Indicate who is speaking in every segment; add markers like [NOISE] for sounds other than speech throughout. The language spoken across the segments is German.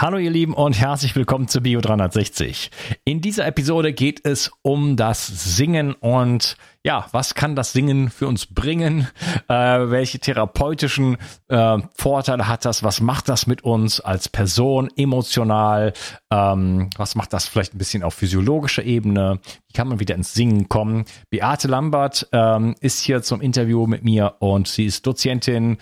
Speaker 1: Hallo ihr Lieben und herzlich willkommen zu Bio 360. In dieser Episode geht es um das Singen und ja, was kann das Singen für uns bringen? Äh, welche therapeutischen äh, Vorteile hat das? Was macht das mit uns als Person emotional? Ähm, was macht das vielleicht ein bisschen auf physiologischer Ebene? Wie kann man wieder ins Singen kommen? Beate Lambert ähm, ist hier zum Interview mit mir und sie ist Dozentin,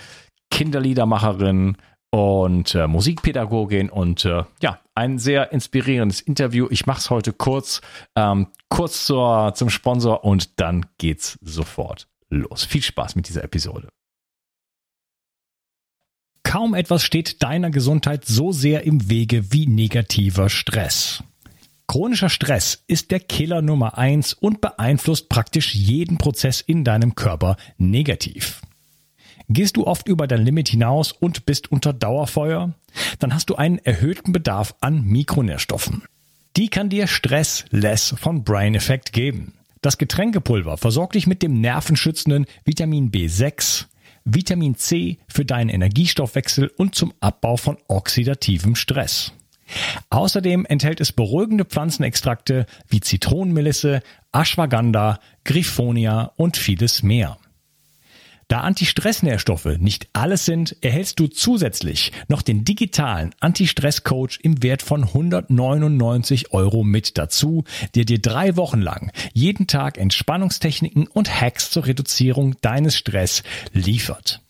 Speaker 1: Kinderliedermacherin, und äh, Musikpädagogin und äh, ja, ein sehr inspirierendes Interview. Ich mache es heute kurz, ähm, kurz zur, zum Sponsor und dann geht's sofort los. Viel Spaß mit dieser Episode. Kaum etwas steht deiner Gesundheit so sehr im Wege wie negativer Stress. Chronischer Stress ist der Killer Nummer eins und beeinflusst praktisch jeden Prozess in deinem Körper negativ. Gehst du oft über dein Limit hinaus und bist unter Dauerfeuer? Dann hast du einen erhöhten Bedarf an Mikronährstoffen. Die kann dir Stress Less von Brain Effect geben. Das Getränkepulver versorgt dich mit dem nervenschützenden Vitamin B6, Vitamin C für deinen Energiestoffwechsel und zum Abbau von oxidativem Stress. Außerdem enthält es beruhigende Pflanzenextrakte wie Zitronenmelisse, Ashwagandha, Griffonia und vieles mehr. Da Anti-Stress-Nährstoffe nicht alles sind, erhältst du zusätzlich noch den digitalen Anti-Stress-Coach im Wert von 199 Euro mit dazu, der dir drei Wochen lang jeden Tag Entspannungstechniken und Hacks zur Reduzierung deines Stress liefert.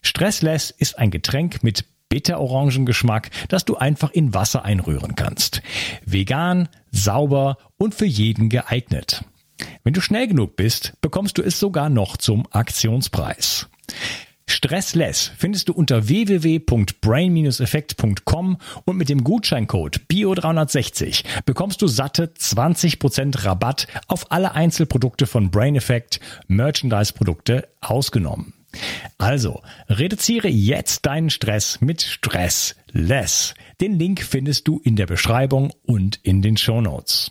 Speaker 1: Stressless ist ein Getränk mit Bitter-Orangengeschmack, das du einfach in Wasser einrühren kannst. Vegan, sauber und für jeden geeignet. Wenn du schnell genug bist, bekommst du es sogar noch zum Aktionspreis. Stressless findest du unter www.brain-effekt.com und mit dem Gutscheincode BIO360 bekommst du satte 20% Rabatt auf alle Einzelprodukte von Brain Effect, Merchandise-Produkte ausgenommen. Also, reduziere jetzt deinen Stress mit Stressless. Den Link findest du in der Beschreibung und in den Show Notes.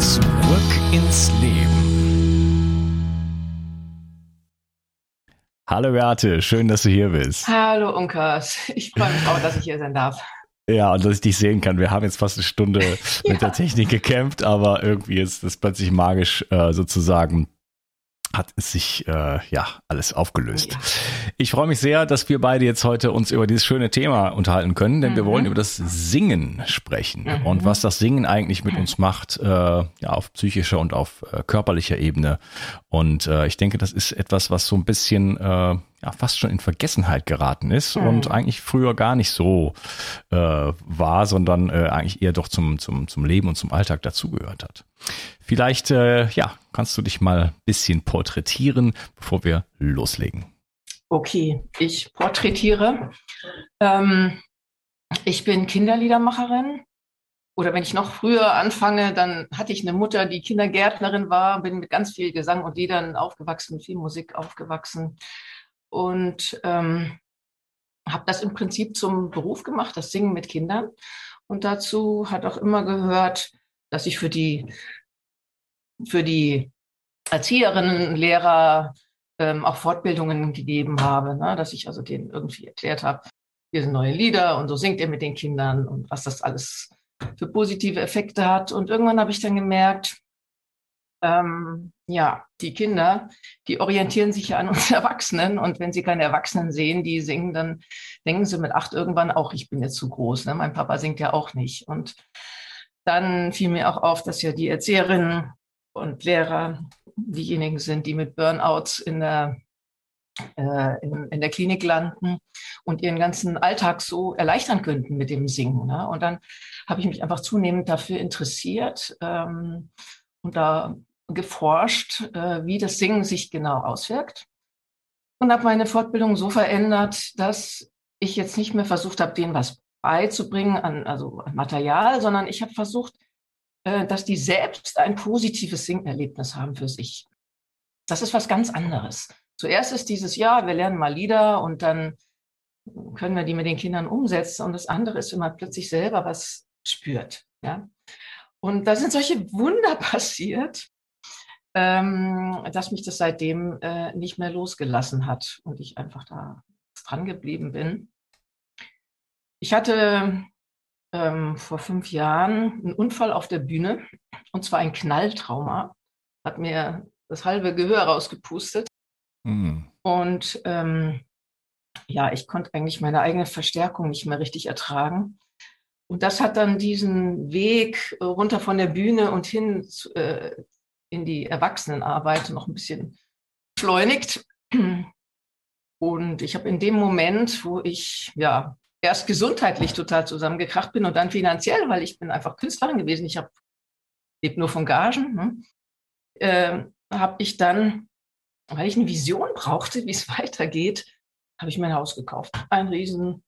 Speaker 1: Zurück ins Leben. Hallo Beate, schön, dass du hier bist.
Speaker 2: Hallo Unkas, ich freue mich auch, dass ich hier sein darf.
Speaker 1: Ja, und dass ich dich sehen kann. Wir haben jetzt fast eine Stunde ja. [LAUGHS] mit der Technik gekämpft, aber irgendwie ist das plötzlich magisch äh, sozusagen hat es sich äh, ja alles aufgelöst. Ja. Ich freue mich sehr, dass wir beide jetzt heute uns über dieses schöne Thema unterhalten können, denn mhm. wir wollen über das Singen sprechen mhm. und was das Singen eigentlich mit uns macht, äh, ja auf psychischer und auf äh, körperlicher Ebene. Und äh, ich denke, das ist etwas, was so ein bisschen äh, ja, fast schon in Vergessenheit geraten ist mhm. und eigentlich früher gar nicht so äh, war, sondern äh, eigentlich eher doch zum, zum, zum Leben und zum Alltag dazugehört hat. Vielleicht, äh, ja, kannst du dich mal ein bisschen porträtieren, bevor wir loslegen.
Speaker 2: Okay, ich porträtiere. Ähm, ich bin Kinderliedermacherin. Oder wenn ich noch früher anfange, dann hatte ich eine Mutter, die Kindergärtnerin war, bin mit ganz viel Gesang und Liedern aufgewachsen, viel Musik aufgewachsen und ähm, habe das im Prinzip zum Beruf gemacht, das Singen mit Kindern. Und dazu hat auch immer gehört, dass ich für die, für die Erzieherinnen, Lehrer ähm, auch Fortbildungen gegeben habe, ne? dass ich also denen irgendwie erklärt habe, hier sind neue Lieder und so singt ihr mit den Kindern und was das alles für positive Effekte hat. Und irgendwann habe ich dann gemerkt, ähm, ja, die Kinder, die orientieren sich ja an uns [LAUGHS] Erwachsenen und wenn sie keine Erwachsenen sehen, die singen, dann denken sie mit acht irgendwann auch, ich bin jetzt zu groß. Ne? Mein Papa singt ja auch nicht. Und dann fiel mir auch auf, dass ja die Erzieherinnen und Lehrer diejenigen sind, die mit Burnouts in der, äh, in, in, der Klinik landen und ihren ganzen Alltag so erleichtern könnten mit dem Singen. Ne? Und dann habe ich mich einfach zunehmend dafür interessiert ähm, und da geforscht, äh, wie das Singen sich genau auswirkt und habe meine Fortbildung so verändert, dass ich jetzt nicht mehr versucht habe, denen was beizubringen, an, also an Material, sondern ich habe versucht, äh, dass die selbst ein positives Singerlebnis haben für sich. Das ist was ganz anderes. Zuerst ist dieses, ja, wir lernen mal Lieder und dann können wir die mit den Kindern umsetzen. Und das andere ist, wenn man plötzlich selber was spürt. Ja? Und da sind solche Wunder [LAUGHS] passiert, ähm, dass mich das seitdem äh, nicht mehr losgelassen hat und ich einfach da dran geblieben bin. Ich hatte ähm, vor fünf Jahren einen Unfall auf der Bühne und zwar ein Knalltrauma. Hat mir das halbe Gehör rausgepustet. Mhm. Und ähm, ja, ich konnte eigentlich meine eigene Verstärkung nicht mehr richtig ertragen. Und das hat dann diesen Weg runter von der Bühne und hin zu, äh, in die Erwachsenenarbeit noch ein bisschen beschleunigt. Und ich habe in dem Moment, wo ich ja erst gesundheitlich total zusammengekracht bin und dann finanziell, weil ich bin einfach Künstlerin gewesen, ich lebe nur von Gagen, ne? äh, habe ich dann, weil ich eine Vision brauchte, wie es [LAUGHS] weitergeht, habe ich mein Haus gekauft. Ein riesen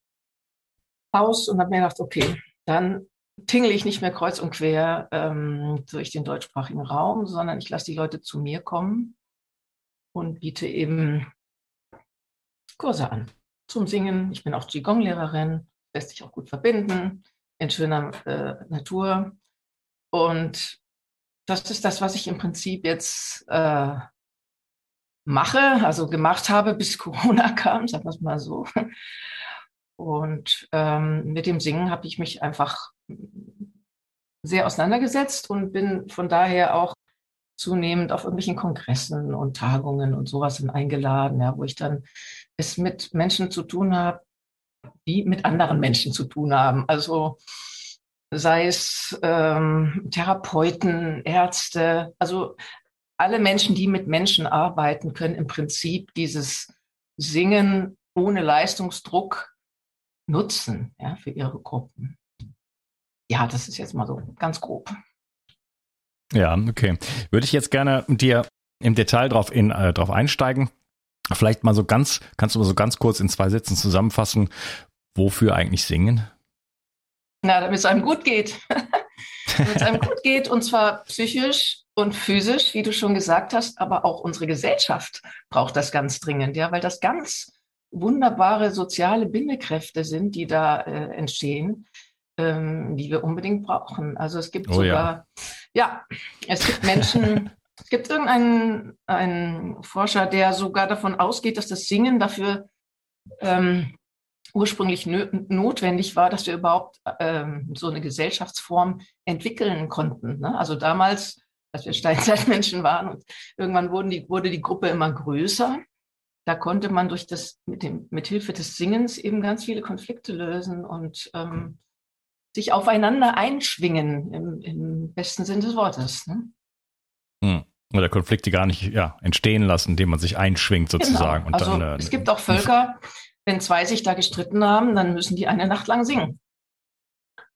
Speaker 2: Haus und habe mir gedacht, okay, dann tingle ich nicht mehr kreuz und quer ähm, durch den deutschsprachigen Raum, sondern ich lasse die Leute zu mir kommen und biete eben Kurse an zum Singen. Ich bin auch Qigong-Lehrerin, lässt sich auch gut verbinden in schöner äh, Natur. Und das ist das, was ich im Prinzip jetzt äh, mache, also gemacht habe, bis Corona [LAUGHS] kam, sagen wir es mal so. Und ähm, mit dem Singen habe ich mich einfach sehr auseinandergesetzt und bin von daher auch zunehmend auf irgendwelchen Kongressen und Tagungen und sowas eingeladen, ja, wo ich dann es mit Menschen zu tun habe, die mit anderen Menschen zu tun haben. Also sei es ähm, Therapeuten, Ärzte, also alle Menschen, die mit Menschen arbeiten, können im Prinzip dieses Singen ohne Leistungsdruck nutzen ja, für ihre Gruppen. Ja, das ist jetzt mal so ganz grob.
Speaker 1: Ja, okay. Würde ich jetzt gerne mit dir im Detail drauf, in, äh, drauf einsteigen. Vielleicht mal so ganz, kannst du mal so ganz kurz in zwei Sätzen zusammenfassen, wofür eigentlich singen?
Speaker 2: Na, damit es einem gut geht. [LAUGHS] damit es einem gut geht und zwar psychisch und physisch, wie du schon gesagt hast, aber auch unsere Gesellschaft braucht das ganz dringend, ja, weil das ganz wunderbare soziale Bindekräfte sind, die da äh, entstehen, ähm, die wir unbedingt brauchen. Also es gibt oh, sogar, ja. ja, es gibt Menschen, [LAUGHS] es gibt irgendeinen einen Forscher, der sogar davon ausgeht, dass das Singen dafür ähm, ursprünglich notwendig war, dass wir überhaupt ähm, so eine Gesellschaftsform entwickeln konnten. Ne? Also damals, als wir Steinzeitmenschen waren und irgendwann wurden die, wurde die Gruppe immer größer. Da konnte man durch das, mit, dem, mit Hilfe des Singens eben ganz viele Konflikte lösen und ähm, sich aufeinander einschwingen, im, im besten Sinn des Wortes. Ne?
Speaker 1: Hm. Oder Konflikte gar nicht ja, entstehen lassen, indem man sich einschwingt genau. sozusagen.
Speaker 2: Genau. also dann, äh, es gibt auch Völker, wenn zwei sich da gestritten haben, dann müssen die eine Nacht lang singen.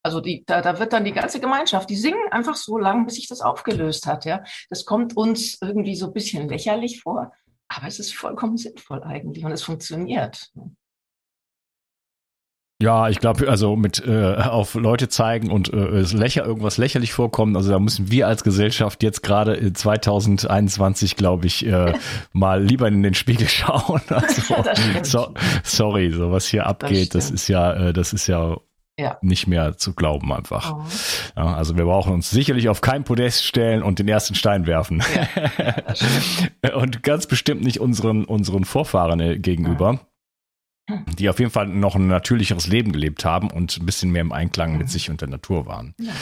Speaker 2: Also die, da, da wird dann die ganze Gemeinschaft, die singen einfach so lang, bis sich das aufgelöst hat. Ja, das kommt uns irgendwie so ein bisschen lächerlich vor, aber es ist vollkommen sinnvoll eigentlich und es funktioniert.
Speaker 1: Ja, ich glaube, also mit äh, auf Leute zeigen und äh, lächer irgendwas lächerlich vorkommen, also da müssen wir als Gesellschaft jetzt gerade 2021, glaube ich, äh, [LAUGHS] mal lieber in den Spiegel schauen. [LAUGHS] Also, so, sorry, so was hier abgeht, das, das ist ja, äh, das ist ja, ja, nicht mehr zu glauben einfach. Oh. Ja, also wir brauchen uns sicherlich auf kein Podest stellen und den ersten Stein werfen. Ja, [LAUGHS] und ganz bestimmt nicht unseren unseren Vorfahren äh, gegenüber die auf jeden Fall noch ein natürlicheres Leben gelebt haben und ein bisschen mehr im Einklang mit sich und der Natur waren. Ja.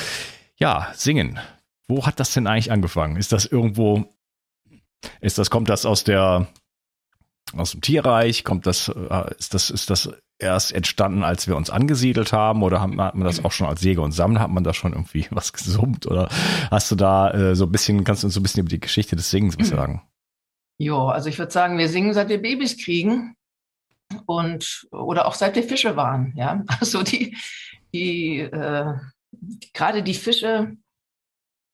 Speaker 1: ja, singen. Wo hat das denn eigentlich angefangen? Ist das irgendwo, ist das, kommt das aus der, aus dem Tierreich? Kommt das, äh, ist das, ist das erst entstanden, als wir uns angesiedelt haben? Oder hat man das auch schon als Jäger und Sammler? Hat man da schon irgendwie [LAUGHS] was gesummt? Oder hast du da äh, so ein bisschen, kannst du uns so ein bisschen über die Geschichte des Singens was sagen?
Speaker 2: Ja, also ich würde sagen, wir singen seit wir Babys kriegen und oder auch seit wir Fische waren. Ja, [LAUGHS] also die, die äh, gerade die Fische,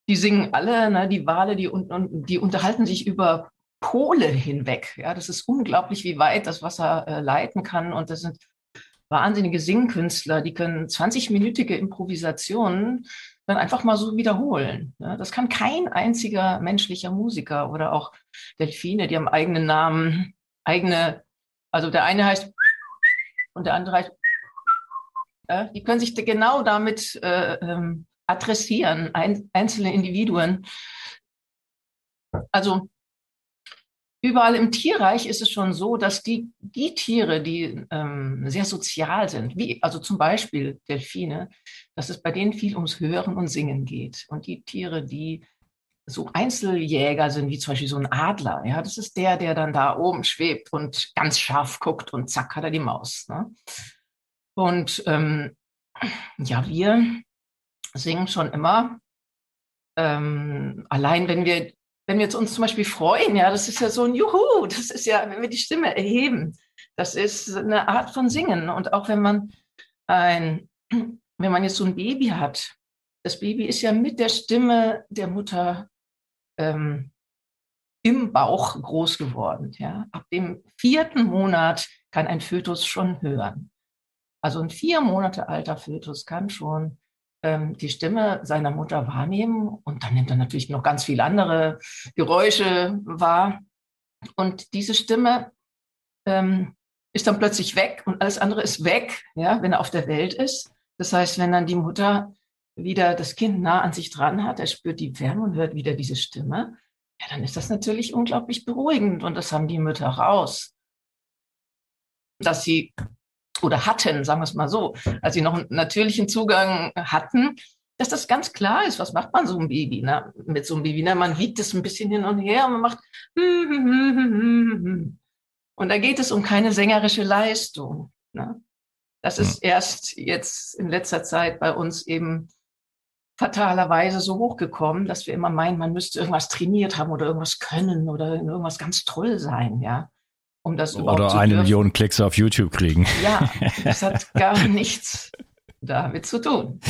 Speaker 2: die singen alle, ne, die Wale, die, und, die unterhalten sich über Pole hinweg. Ja, das ist unglaublich, wie weit das Wasser äh, leiten kann. Und das sind wahnsinnige Singkünstler, die können 20-minütige Improvisationen dann einfach mal so wiederholen. Das kann kein einziger menschlicher Musiker oder auch Delfine, die haben eigenen Namen, eigene, also der eine heißt und der andere heißt, die können sich genau damit äh, ähm, adressieren, ein, einzelne Individuen. Also Überall im Tierreich ist es schon so, dass die, die Tiere, die ähm, sehr sozial sind, wie also zum Beispiel Delfine, dass es bei denen viel ums Hören und Singen geht. Und die Tiere, die so Einzeljäger sind, wie zum Beispiel so ein Adler, ja, das ist der, der dann da oben schwebt und ganz scharf guckt und zack hat er die Maus. Ne? Und ähm, ja, wir singen schon immer. Ähm, allein wenn wir wenn wir uns zum Beispiel freuen, ja, das ist ja so ein Juhu, das ist ja, wenn wir die Stimme erheben, das ist eine Art von Singen. Und auch wenn man ein, wenn man jetzt so ein Baby hat, das Baby ist ja mit der Stimme der Mutter ähm, im Bauch groß geworden. Ja. Ab dem vierten Monat kann ein Fötus schon hören. Also ein vier Monate alter Fötus kann schon ähm, die Stimme seiner Mutter wahrnehmen und dann nimmt er natürlich noch ganz viele andere Geräusche wahr. Und diese Stimme ähm, ist dann plötzlich weg und alles andere ist weg, ja, wenn er auf der Welt ist. Das heißt, wenn dann die Mutter wieder das Kind nah an sich dran hat, er spürt die Wärme und hört wieder diese Stimme, ja, dann ist das natürlich unglaublich beruhigend und das haben die Mütter raus, dass sie oder hatten, sagen wir es mal so, als sie noch einen natürlichen Zugang hatten, dass das ganz klar ist, was macht man so ein Baby, ne? mit so einem Baby. Ne? Man wiegt es ein bisschen hin und her und man macht [LAUGHS] und da geht es um keine sängerische Leistung. Ne? Das ist ja. erst jetzt in letzter Zeit bei uns eben fatalerweise so hochgekommen, dass wir immer meinen, man müsste irgendwas trainiert haben oder irgendwas können oder irgendwas ganz toll sein, ja
Speaker 1: um das überhaupt Oder eine Million Klicks auf YouTube kriegen.
Speaker 2: Ja, [LAUGHS] das hat gar nichts damit zu tun.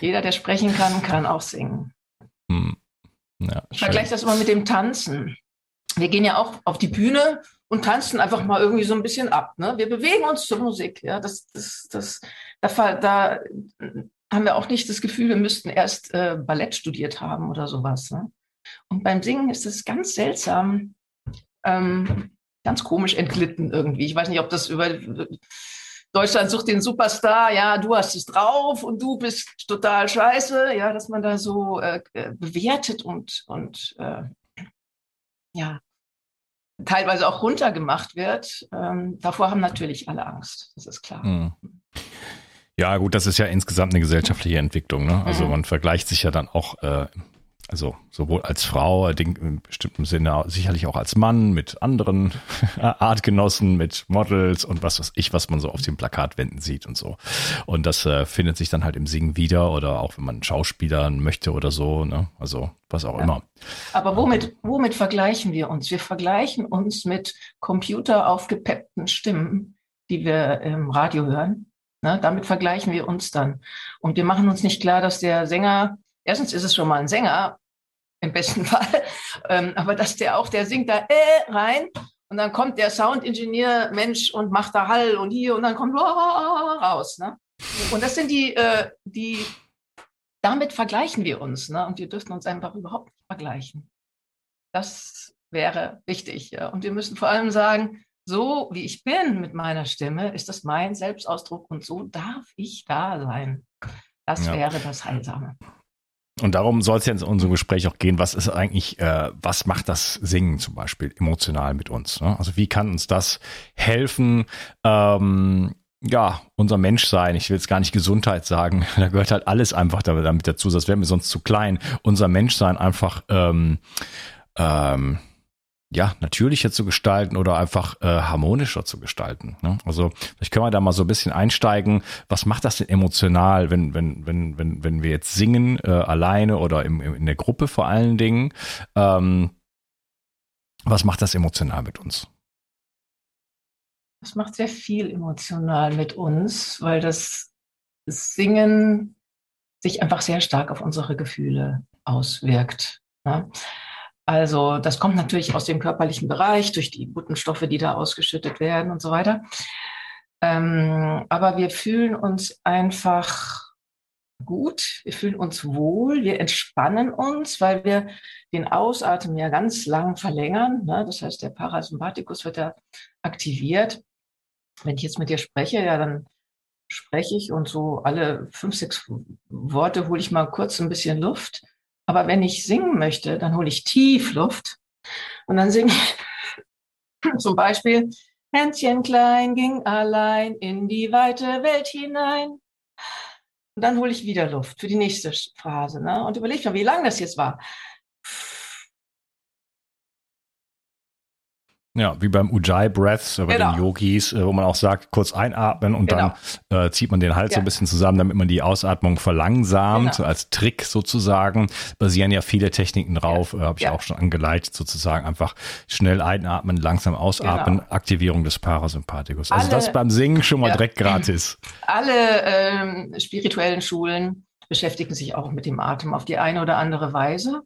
Speaker 2: Jeder, der sprechen kann, kann auch singen. Hm. Ja, ich vergleiche das immer mit dem Tanzen. Wir gehen ja auch auf die Bühne und tanzen einfach mal irgendwie so ein bisschen ab. Ne? Wir bewegen uns zur Musik. Ja, das, das, das, da, da haben wir auch nicht das Gefühl, wir müssten erst äh, Ballett studiert haben oder sowas. Ne? Und beim Singen ist es ganz seltsam. Ähm, ganz komisch entglitten irgendwie. Ich weiß nicht, ob das über Deutschland sucht den Superstar, ja, du hast es drauf und du bist total scheiße, ja, dass man da so äh, äh, bewertet und, und äh, ja, teilweise auch runtergemacht wird. Ähm, davor haben natürlich alle Angst, das ist klar. Mhm.
Speaker 1: Ja, gut, das ist ja insgesamt eine gesellschaftliche Entwicklung. Ne? Also man vergleicht sich ja dann auch äh, also sowohl als Frau, in bestimmtem Sinne sicherlich auch als Mann mit anderen [LAUGHS] Artgenossen, mit Models und was weiß ich, was man so auf den Plakatwänden sieht und so. Und das äh, findet sich dann halt im Singen wieder oder auch wenn man Schauspielern möchte oder so, ne? Also was auch ja. immer.
Speaker 2: Aber womit, womit vergleichen wir uns? Wir vergleichen uns mit computeraufgepeppten Stimmen, die wir im Radio hören. Ne? Damit vergleichen wir uns dann. Und wir machen uns nicht klar, dass der Sänger erstens ist es schon mal ein Sänger, im besten [LAUGHS] Fall, ähm, aber dass der auch, der singt da äh rein und dann kommt der Soundingenieur Mensch und macht da Hall und hier und dann kommt raus. Ne? Und das sind die, äh, die, damit vergleichen wir uns ne? und wir dürfen uns einfach überhaupt nicht vergleichen. Das wäre wichtig. Ja? Und wir müssen vor allem sagen, so wie ich bin mit meiner Stimme, ist das mein Selbstausdruck und so darf ich da sein. Das ja. wäre das Heilsame.
Speaker 1: Und darum soll es ja in unserem Gespräch auch gehen, was ist eigentlich, äh, was macht das Singen zum Beispiel emotional mit uns? Ne? Also wie kann uns das helfen, ähm, ja, unser Menschsein, ich will jetzt gar nicht Gesundheit sagen, [LAUGHS] da gehört halt alles einfach damit dazu, das wäre mir sonst zu klein, unser Menschsein einfach ähm, ähm, ja, natürlicher zu gestalten oder einfach äh, harmonischer zu gestalten. Ne? Also vielleicht können wir da mal so ein bisschen einsteigen. Was macht das denn emotional, wenn, wenn, wenn, wenn, wenn wir jetzt singen, äh, alleine oder im, in der Gruppe vor allen Dingen? Ähm, was macht das emotional mit uns?
Speaker 2: Das macht sehr viel emotional mit uns, weil das Singen sich einfach sehr stark auf unsere Gefühle auswirkt. Ne? Also das kommt natürlich aus dem körperlichen Bereich durch die guten Stoffe, die da ausgeschüttet werden und so weiter. Ähm, aber wir fühlen uns einfach gut, wir fühlen uns wohl, wir entspannen uns, weil wir den Ausatmen ja ganz lang verlängern. Ne? Das heißt, der Parasympathikus wird da aktiviert. Wenn ich jetzt mit dir spreche, ja, dann spreche ich und so alle fünf, sechs Worte hole ich mal kurz ein bisschen Luft. Aber wenn ich singen möchte, dann hole ich tief Luft und dann singe ich [LAUGHS] zum Beispiel Händchen klein ging allein in die weite Welt hinein. Und dann hole ich wieder Luft für die nächste Phrase. Ne? Und überlege mal, wie lang das jetzt war.
Speaker 1: Ja, wie beim Ujjayi Breaths bei genau. den Yogis, äh, wo man auch sagt, kurz einatmen und genau. dann äh, zieht man den Hals ja. so ein bisschen zusammen, damit man die Ausatmung verlangsamt, genau. als Trick sozusagen. Basieren ja viele Techniken drauf, ja. äh, habe ich ja. auch schon angeleitet, sozusagen einfach schnell einatmen, langsam ausatmen, genau. Aktivierung des Parasympathikus. Also Alle, das beim Singen schon mal direkt gratis. [LAUGHS]
Speaker 2: Alle ähm, spirituellen Schulen beschäftigen sich auch mit dem Atem auf die eine oder andere Weise.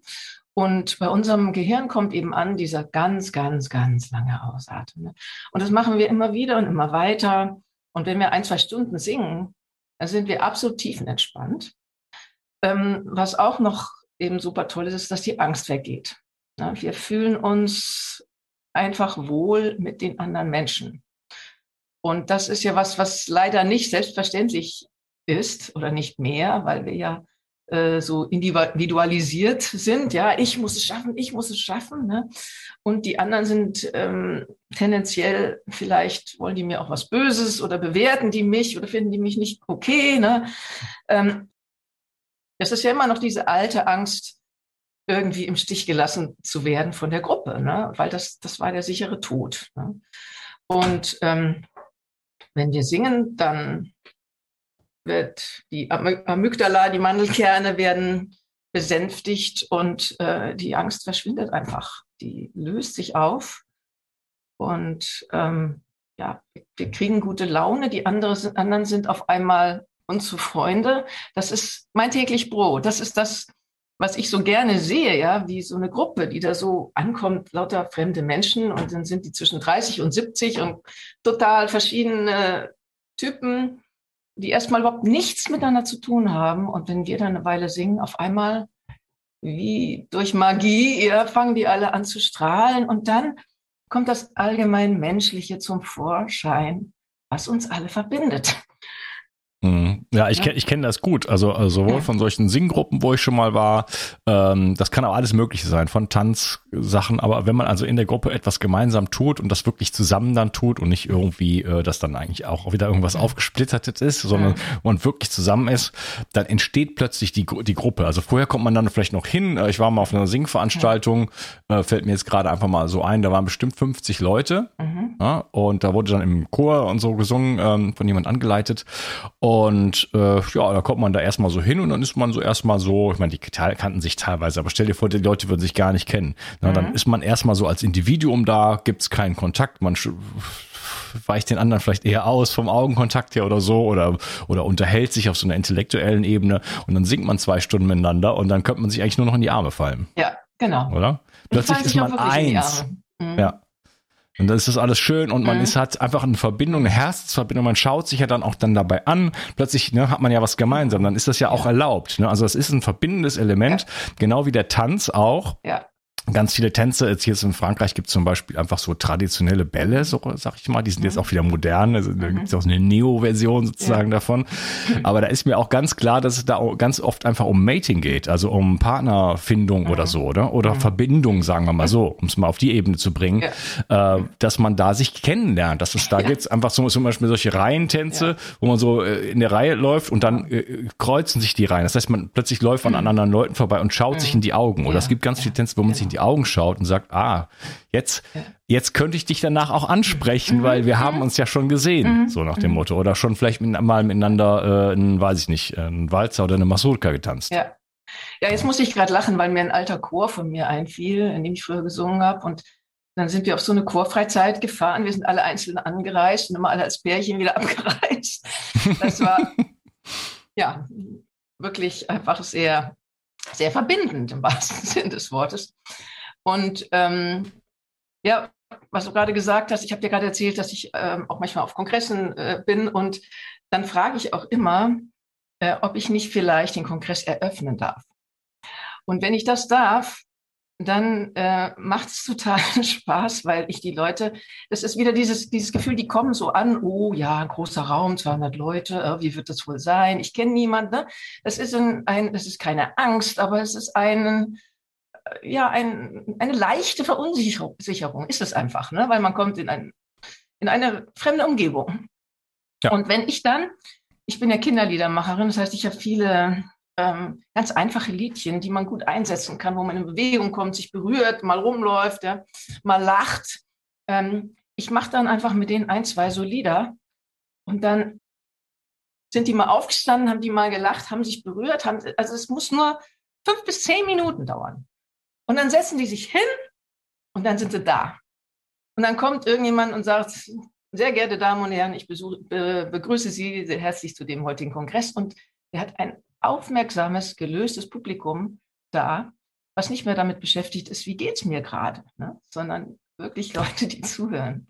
Speaker 2: Und bei unserem Gehirn kommt eben an dieser ganz, ganz, ganz lange Ausatmen. Ne? Und das machen wir immer wieder und immer weiter. Und wenn wir ein, zwei Stunden singen, dann sind wir absolut tiefenentspannt. Ähm, was auch noch eben super toll ist, ist, dass die Angst weggeht. Ne? Wir fühlen uns einfach wohl mit den anderen Menschen. Und das ist ja was, was leider nicht selbstverständlich ist oder nicht mehr, weil wir ja äh, so individualisiert sind. Ja, ich muss es schaffen, ich muss es schaffen. Ne? Und die anderen sind ähm, tendenziell, vielleicht wollen die mir auch was Böses oder bewerten die mich oder finden die mich nicht okay. Ne? Ähm, das ist ja immer noch diese alte Angst, irgendwie im Stich gelassen zu werden von der Gruppe, ne? weil das, das war der sichere Tod. Ne? Und ähm, wenn wir singen, dann wird die Amygdala, die Mandelkerne werden besänftigt und äh, die Angst verschwindet einfach. Die löst sich auf und ähm, ja, wir kriegen gute Laune. Die andere, anderen sind auf einmal unsere Freunde. Das ist mein täglich Brot. Das ist das, was ich so gerne sehe, ja, wie so eine Gruppe, die da so ankommt, lauter fremde Menschen und dann sind die zwischen 30 und 70 und total verschiedene Typen die erstmal überhaupt nichts miteinander zu tun haben. Und wenn wir dann eine Weile singen, auf einmal wie durch Magie, ja, fangen die alle an zu strahlen. Und dann kommt das allgemein Menschliche zum Vorschein, was uns alle verbindet.
Speaker 1: Mhm. Ja, ich, ja. ich kenne das gut. Also, also sowohl ja. von solchen Singgruppen, wo ich schon mal war, ähm, das kann auch alles Mögliche sein, von Tanzsachen. Aber wenn man also in der Gruppe etwas gemeinsam tut und das wirklich zusammen dann tut und nicht irgendwie, äh, das dann eigentlich auch wieder irgendwas aufgesplittertes ist, sondern ja. man wirklich zusammen ist, dann entsteht plötzlich die, die Gruppe. Also vorher kommt man dann vielleicht noch hin. Äh, ich war mal auf einer Singveranstaltung, äh, fällt mir jetzt gerade einfach mal so ein, da waren bestimmt 50 Leute. Mhm. Und da wurde dann im Chor und so gesungen, ähm, von jemand angeleitet. Und äh, ja, da kommt man da erstmal so hin und dann ist man so erstmal so, ich meine, die kannten sich teilweise, aber stell dir vor, die Leute würden sich gar nicht kennen. Na, mhm. Dann ist man erstmal so als Individuum da, gibt's keinen Kontakt, man weicht den anderen vielleicht eher aus vom Augenkontakt her oder so oder, oder unterhält sich auf so einer intellektuellen Ebene und dann singt man zwei Stunden miteinander und dann könnte man sich eigentlich nur noch in die Arme fallen.
Speaker 2: Ja, genau.
Speaker 1: Oder? Plötzlich ist man eins. Mhm. Ja. Und dann ist das alles schön und man mhm. ist hat einfach eine Verbindung, eine Herzensverbindung. Man schaut sich ja dann auch dann dabei an. Plötzlich ne, hat man ja was gemeinsam. Dann ist das ja auch erlaubt. Ne? Also das ist ein verbindendes Element, ja. genau wie der Tanz auch. Ja ganz viele Tänze. Jetzt hier in Frankreich gibt es zum Beispiel einfach so traditionelle Bälle, so sag ich mal. Die sind jetzt mhm. auch wieder modern. Also da gibt es auch eine Neo-Version sozusagen ja. davon. Aber da ist mir auch ganz klar, dass es da ganz oft einfach um Mating geht, also um Partnerfindung mhm. oder so, oder? Oder mhm. Verbindung, sagen wir mal so, um es mal auf die Ebene zu bringen, ja. äh, dass man da sich kennenlernt. Dass es da ja. gibt einfach so zum Beispiel solche Reihentänze, ja. wo man so äh, in der Reihe läuft und dann äh, kreuzen sich die Reihen. Das heißt, man plötzlich läuft an mhm. anderen Leuten vorbei und schaut sich mhm. in die Augen. Oder es gibt ganz viele Tänze, wo man sich in die Augen schaut und sagt, ah, jetzt, jetzt könnte ich dich danach auch ansprechen, mhm. weil wir haben mhm. uns ja schon gesehen, mhm. so nach dem mhm. Motto. Oder schon vielleicht mal miteinander, äh, ein, weiß ich nicht, ein Walzer oder eine Masurka getanzt.
Speaker 2: Ja. Ja, jetzt muss ich gerade lachen, weil mir ein alter Chor von mir einfiel, in dem ich früher gesungen habe. Und dann sind wir auf so eine Chorfreizeit gefahren. Wir sind alle einzeln angereist und immer alle als Pärchen wieder [LAUGHS] abgereist. Das war ja wirklich einfach sehr sehr verbindend im wahrsten [LAUGHS] Sinn des Wortes. Und ähm, ja, was du gerade gesagt hast, ich habe dir gerade erzählt, dass ich ähm, auch manchmal auf Kongressen äh, bin und dann frage ich auch immer, äh, ob ich nicht vielleicht den Kongress eröffnen darf. Und wenn ich das darf, dann äh, macht es [LAUGHS] total Spaß, weil ich die Leute, das ist wieder dieses, dieses Gefühl, die kommen so an, oh ja, ein großer Raum, 200 Leute, äh, wie wird das wohl sein? Ich kenne niemanden. Ne? Das ist ein, ein, das ist keine Angst, aber es ist ein, äh, ja, ein, eine leichte Verunsicherung, ist es einfach, ne? weil man kommt in, ein, in eine fremde Umgebung. Ja. Und wenn ich dann, ich bin ja Kinderliedermacherin, das heißt, ich habe viele ähm, ganz einfache Liedchen, die man gut einsetzen kann, wo man in Bewegung kommt, sich berührt, mal rumläuft, ja, mal lacht. Ähm, ich mache dann einfach mit denen ein, zwei so Lieder und dann sind die mal aufgestanden, haben die mal gelacht, haben sich berührt, haben, also es muss nur fünf bis zehn Minuten dauern. Und dann setzen die sich hin und dann sind sie da. Und dann kommt irgendjemand und sagt, sehr geehrte Damen und Herren, ich besuche, be, begrüße Sie sehr herzlich zu dem heutigen Kongress. Und er hat ein aufmerksames, gelöstes Publikum da, was nicht mehr damit beschäftigt ist, wie geht es mir gerade, ne? sondern wirklich Leute, die zuhören.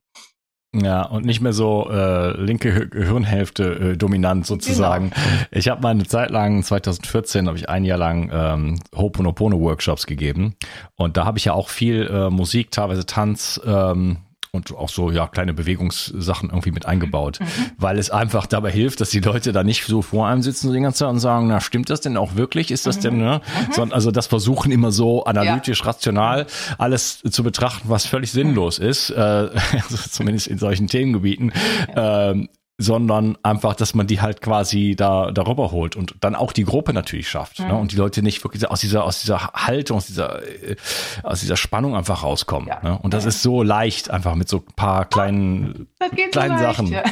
Speaker 1: Ja, und nicht mehr so äh, linke Gehirnhälfte äh, dominant sozusagen. Genau. Ich habe mal eine Zeit lang, 2014, habe ich ein Jahr lang ähm, Ho'oponopono-Workshops gegeben. Und da habe ich ja auch viel äh, Musik, teilweise Tanz, ähm, und auch so ja kleine Bewegungssachen irgendwie mit eingebaut, mhm. weil es einfach dabei hilft, dass die Leute da nicht so vor einem sitzen die ganze Zeit und sagen, na stimmt das denn auch wirklich? Ist das mhm. denn ne? Mhm. Sondern also das versuchen immer so analytisch, ja. rational alles zu betrachten, was völlig sinnlos ist, äh, [LAUGHS] also zumindest in solchen Themengebieten. Ja. Ähm, sondern einfach, dass man die halt quasi da darüber holt und dann auch die Gruppe natürlich schafft ne? mhm. ne? und die Leute nicht wirklich aus dieser aus dieser Haltung, aus dieser äh, aus dieser Spannung einfach rauskommen. Ja. Ne? Und das ja. ist so leicht einfach mit so ein paar kleinen kleinen so leicht, Sachen. Ja.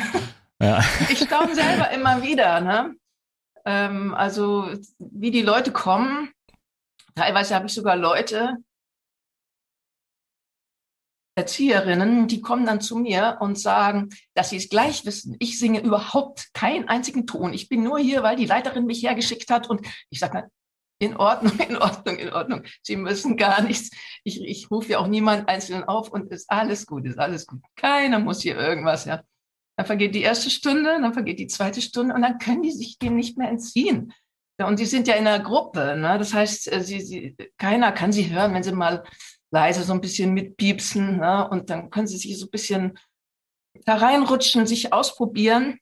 Speaker 2: ja. Ich staune selber immer wieder. Ne? Ähm, also wie die Leute kommen. Teilweise habe ich sogar Leute, Erzieherinnen, die kommen dann zu mir und sagen, dass sie es gleich wissen. Ich singe überhaupt keinen einzigen Ton. Ich bin nur hier, weil die Leiterin mich hergeschickt hat. Und ich sage, in Ordnung, [LAUGHS] in Ordnung, in Ordnung. Sie müssen gar nichts. Ich, ich rufe ja auch niemand einzeln auf und ist alles gut, ist alles gut. Keiner muss hier irgendwas, ja. Dann vergeht die erste Stunde, dann vergeht die zweite Stunde und dann können die sich dem nicht mehr entziehen. Und die sind ja in einer Gruppe, ne? Das heißt, äh, sie, sie, keiner kann sie hören, wenn sie mal leise so ein bisschen mitpiepsen. Ne? Und dann können sie sich so ein bisschen da reinrutschen, sich ausprobieren.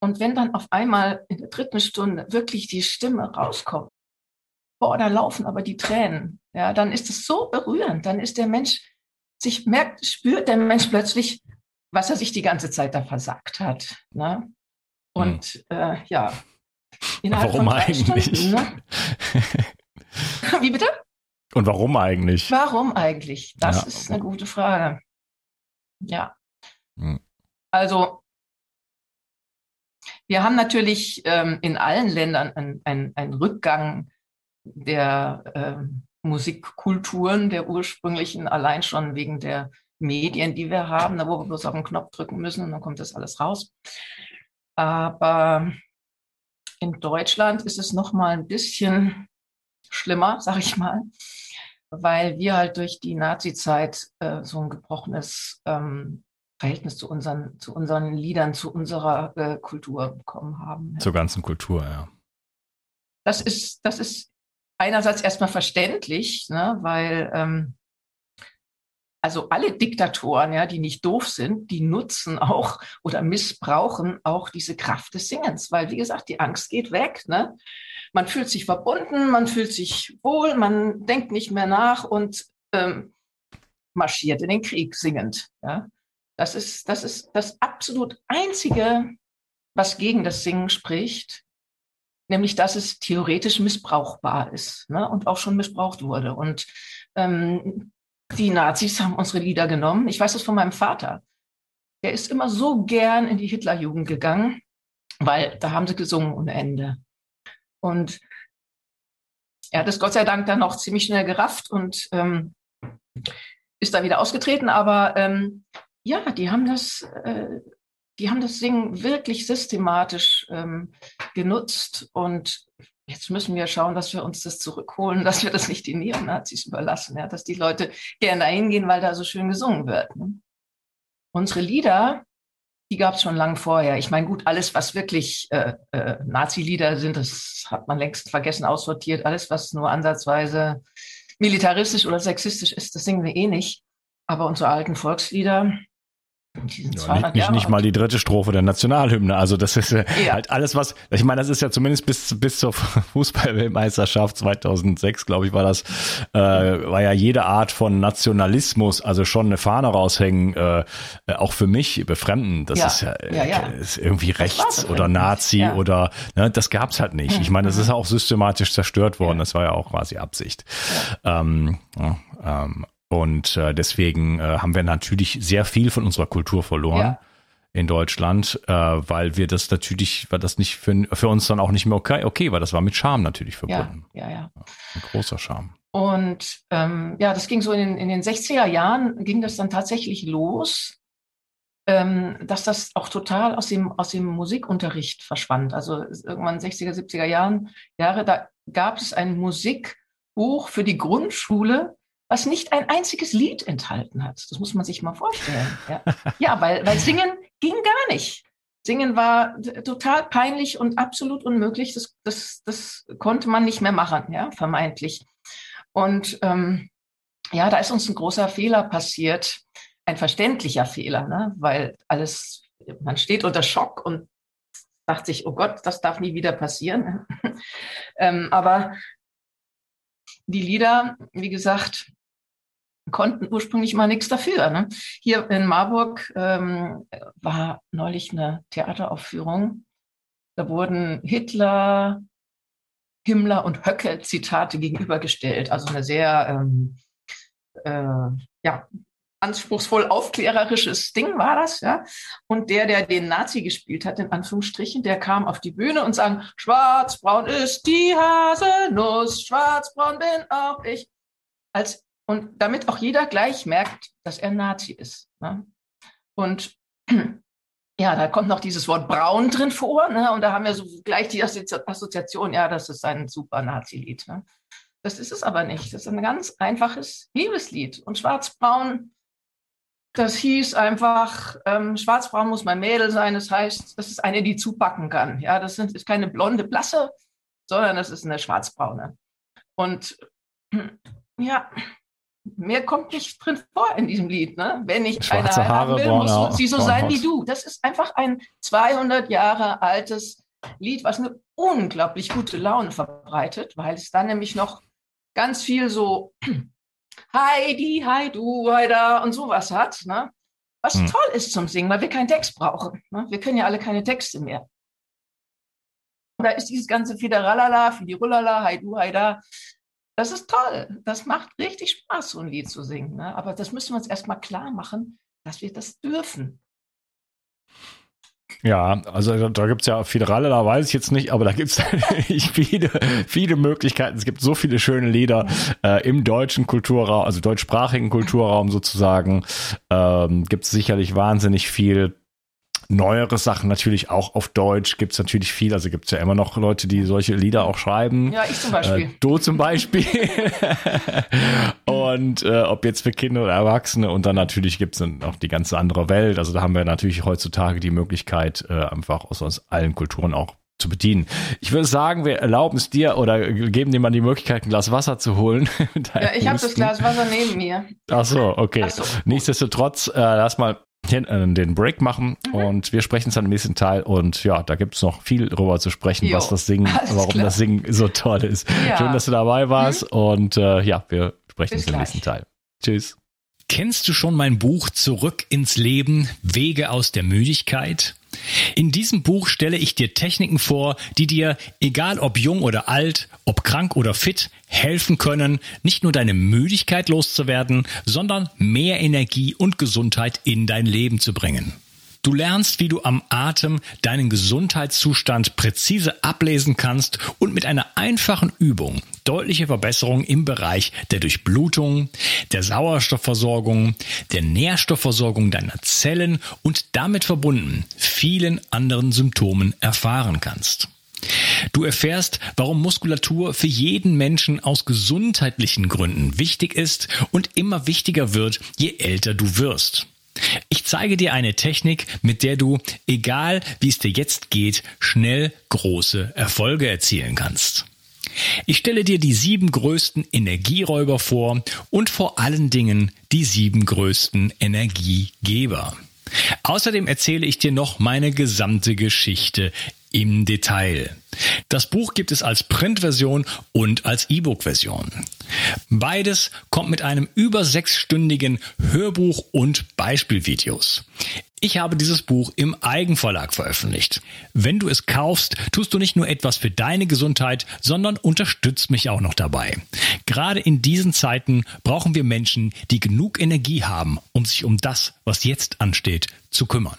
Speaker 2: Und wenn dann auf einmal in der dritten Stunde wirklich die Stimme rauskommt, boah, da laufen aber die Tränen. Ja, dann ist es so berührend. Dann ist der Mensch, sich merkt, spürt der Mensch plötzlich, was er sich die ganze Zeit da versagt hat. Ne? Und hm. äh, ja,
Speaker 1: innerhalb Warum eigentlich? Stunden. Ne? [LAUGHS]
Speaker 2: Wie bitte?
Speaker 1: Und warum eigentlich?
Speaker 2: Warum eigentlich? Das ja. ist eine gute Frage. Ja. Hm. Also, wir haben natürlich ähm, in allen Ländern einen ein Rückgang der ähm, Musikkulturen, der ursprünglichen, allein schon wegen der Medien, die wir haben, da wo wir bloß auf den Knopf drücken müssen und dann kommt das alles raus. Aber in Deutschland ist es noch mal ein bisschen schlimmer, sag ich mal weil wir halt durch die Nazi-Zeit äh, so ein gebrochenes ähm, Verhältnis zu unseren, zu unseren Liedern, zu unserer äh, Kultur bekommen haben.
Speaker 1: Zur ganzen Kultur, ja.
Speaker 2: Das ist, das ist einerseits erstmal verständlich, ne, weil ähm, also alle Diktatoren, ja, die nicht doof sind, die nutzen auch oder missbrauchen auch diese Kraft des Singens, weil wie gesagt, die Angst geht weg, ne? Man fühlt sich verbunden, man fühlt sich wohl, man denkt nicht mehr nach und ähm, marschiert in den Krieg singend. Ja? Das, ist, das ist das absolut Einzige, was gegen das Singen spricht, nämlich dass es theoretisch missbrauchbar ist ne? und auch schon missbraucht wurde. Und ähm, die Nazis haben unsere Lieder genommen. Ich weiß das von meinem Vater. Der ist immer so gern in die Hitlerjugend gegangen, weil da haben sie gesungen ohne Ende. Und er hat es Gott sei Dank dann noch ziemlich schnell gerafft und ähm, ist da wieder ausgetreten. Aber ähm, ja, die haben das, äh, die haben das Singen wirklich systematisch ähm, genutzt und jetzt müssen wir schauen, dass wir uns das zurückholen, [LAUGHS] dass wir das nicht den Neonazis überlassen, ja, dass die Leute gerne dahin gehen, weil da so schön gesungen wird. Ne? Unsere Lieder, die gab es schon lange vorher. Ich meine, gut, alles, was wirklich äh, äh, Nazi-Lieder sind, das hat man längst vergessen, aussortiert. Alles, was nur ansatzweise militaristisch oder sexistisch ist, das singen wir eh nicht. Aber unsere alten Volkslieder,
Speaker 1: ja, nicht, nicht, nicht, mal die dritte Strophe der Nationalhymne. Also das ist äh, ja. halt alles, was, ich meine, das ist ja zumindest bis, bis zur Fußballweltmeisterschaft 2006, glaube ich, war das, äh, war ja jede Art von Nationalismus, also schon eine Fahne raushängen, äh, auch für mich befremden. Das ja. ist ja, äh, ist irgendwie rechts oder Nazi oder, ne, das gab's halt nicht. Ich meine, das ist auch systematisch zerstört worden. Das war ja auch quasi Absicht. Ähm, ähm, und äh, deswegen äh, haben wir natürlich sehr viel von unserer Kultur verloren. Ja. in Deutschland, äh, weil wir das natürlich, weil das nicht für, für uns dann auch nicht mehr okay, okay war. Das war mit Scham natürlich verbunden.
Speaker 2: Ja, ja, ja.
Speaker 1: Ein großer Scham.
Speaker 2: Und ähm, ja, das ging so in, den, in den 60er Jahren, ging das dann tatsächlich los, ähm, dass das auch total aus dem, aus dem Musikunterricht verschwand. Also irgendwann 60er, 70er Jahren, Jahre, da gab es ein Musikbuch für die Grundschule, was nicht ein einziges Lied enthalten hat. Das muss man sich mal vorstellen. Ja, ja weil, weil Singen ging gar nicht. Singen war total peinlich und absolut unmöglich. Das, das, das konnte man nicht mehr machen, ja, vermeintlich. Und ähm, ja, da ist uns ein großer Fehler passiert, ein verständlicher Fehler, ne? weil alles, man steht unter Schock und sagt sich, oh Gott, das darf nie wieder passieren. [LAUGHS] ähm, aber die Lieder, wie gesagt, konnten ursprünglich mal nichts dafür. Ne? Hier in Marburg ähm, war neulich eine Theateraufführung. Da wurden Hitler, Himmler und Höcke Zitate gegenübergestellt. Also eine sehr ähm, äh, ja, anspruchsvoll aufklärerisches Ding war das, ja. Und der, der den Nazi gespielt hat, in Anführungsstrichen, der kam auf die Bühne und sang, schwarzbraun ist die Haselnuss, schwarzbraun bin auch ich. Als und damit auch jeder gleich merkt, dass er Nazi ist. Ne? Und [CLEARS THROAT] ja, da kommt noch dieses Wort braun drin vor, ne? und da haben wir so gleich die Assoziation, ja, das ist ein super Nazi-Lied. Ne? Das ist es aber nicht. Das ist ein ganz einfaches Liebeslied. Und Schwarzbraun, das hieß einfach, ähm, Schwarzbraun muss mein Mädel sein. Das heißt, das ist eine, die zupacken kann. Ja, das ist keine blonde Blasse, sondern das ist eine Schwarzbraune. Und [CLEARS THROAT] ja, Mehr kommt nicht drin vor in diesem Lied. Ne? Wenn ich
Speaker 1: Schwarze eine Haare will, muss
Speaker 2: sie so sein wie du. Das ist einfach ein 200 Jahre altes Lied, was eine unglaublich gute Laune verbreitet, weil es dann nämlich noch ganz viel so [CLEARS THROAT] Heidi, hi du, hi da und sowas hat. Ne? Was hm. toll ist zum Singen, weil wir keinen Text brauchen. Ne? Wir können ja alle keine Texte mehr. Und da ist dieses ganze Fideralala, Fidirulala, hi du, hi da, das ist toll. Das macht richtig Spaß, so ein Lied zu singen. Ne? Aber das müssen wir uns erstmal klar machen, dass wir das dürfen.
Speaker 1: Ja, also da gibt es ja Föderale, da weiß ich jetzt nicht, aber da gibt es [LAUGHS] viele, viele Möglichkeiten. Es gibt so viele schöne Lieder äh, im deutschen Kulturraum, also deutschsprachigen Kulturraum sozusagen. Ähm, gibt es sicherlich wahnsinnig viel neuere Sachen natürlich auch auf Deutsch gibt es natürlich viel. Also gibt es ja immer noch Leute, die solche Lieder auch schreiben.
Speaker 2: Ja, ich zum Beispiel. Äh,
Speaker 1: du zum Beispiel. [LAUGHS] und äh, ob jetzt für Kinder oder Erwachsene. Und dann natürlich gibt es noch die ganze andere Welt. Also da haben wir natürlich heutzutage die Möglichkeit, äh, einfach aus, aus allen Kulturen auch zu bedienen. Ich würde sagen, wir erlauben es dir oder geben dir mal die Möglichkeit, ein Glas Wasser zu holen. [LAUGHS]
Speaker 2: ja, ich habe das Glas Wasser neben mir.
Speaker 1: Ach so, okay. Ach so. Nichtsdestotrotz, äh, lass mal äh, den Break machen mhm. und wir sprechen es dann im nächsten Teil und ja, da gibt es noch viel drüber zu sprechen, jo, was das Singen, [LAUGHS] warum klar. das Singen so toll ist. Ja. Schön, dass du dabei warst mhm. und äh, ja, wir sprechen es im nächsten Teil. Tschüss. Kennst du schon mein Buch Zurück ins Leben, Wege aus der Müdigkeit? In diesem Buch stelle ich dir Techniken vor, die dir, egal ob jung oder alt, ob krank oder fit, helfen können, nicht nur deine Müdigkeit loszuwerden, sondern mehr Energie und Gesundheit in dein Leben zu bringen. Du lernst, wie du am Atem deinen Gesundheitszustand präzise ablesen kannst und mit einer einfachen Übung deutliche Verbesserungen im Bereich der Durchblutung, der Sauerstoffversorgung, der Nährstoffversorgung deiner Zellen und damit verbunden vielen anderen Symptomen erfahren kannst. Du erfährst, warum Muskulatur für jeden Menschen aus gesundheitlichen Gründen wichtig ist und immer wichtiger wird, je älter du wirst. Ich zeige dir eine Technik, mit der du, egal wie es dir jetzt geht, schnell große Erfolge erzielen kannst. Ich stelle dir die sieben größten Energieräuber vor und vor allen Dingen die sieben größten Energiegeber. Außerdem erzähle ich dir noch meine gesamte Geschichte im Detail. Das Buch gibt es als Printversion und als E-Book-Version. Beides kommt mit einem über sechsstündigen Hörbuch und Beispielvideos. Ich habe dieses Buch im Eigenverlag veröffentlicht. Wenn du es kaufst, tust du nicht nur etwas für deine Gesundheit, sondern unterstützt mich auch noch dabei. Gerade in diesen Zeiten brauchen wir Menschen, die genug Energie haben, um sich um das, was jetzt ansteht, zu kümmern.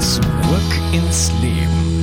Speaker 3: Zurück ins Leben.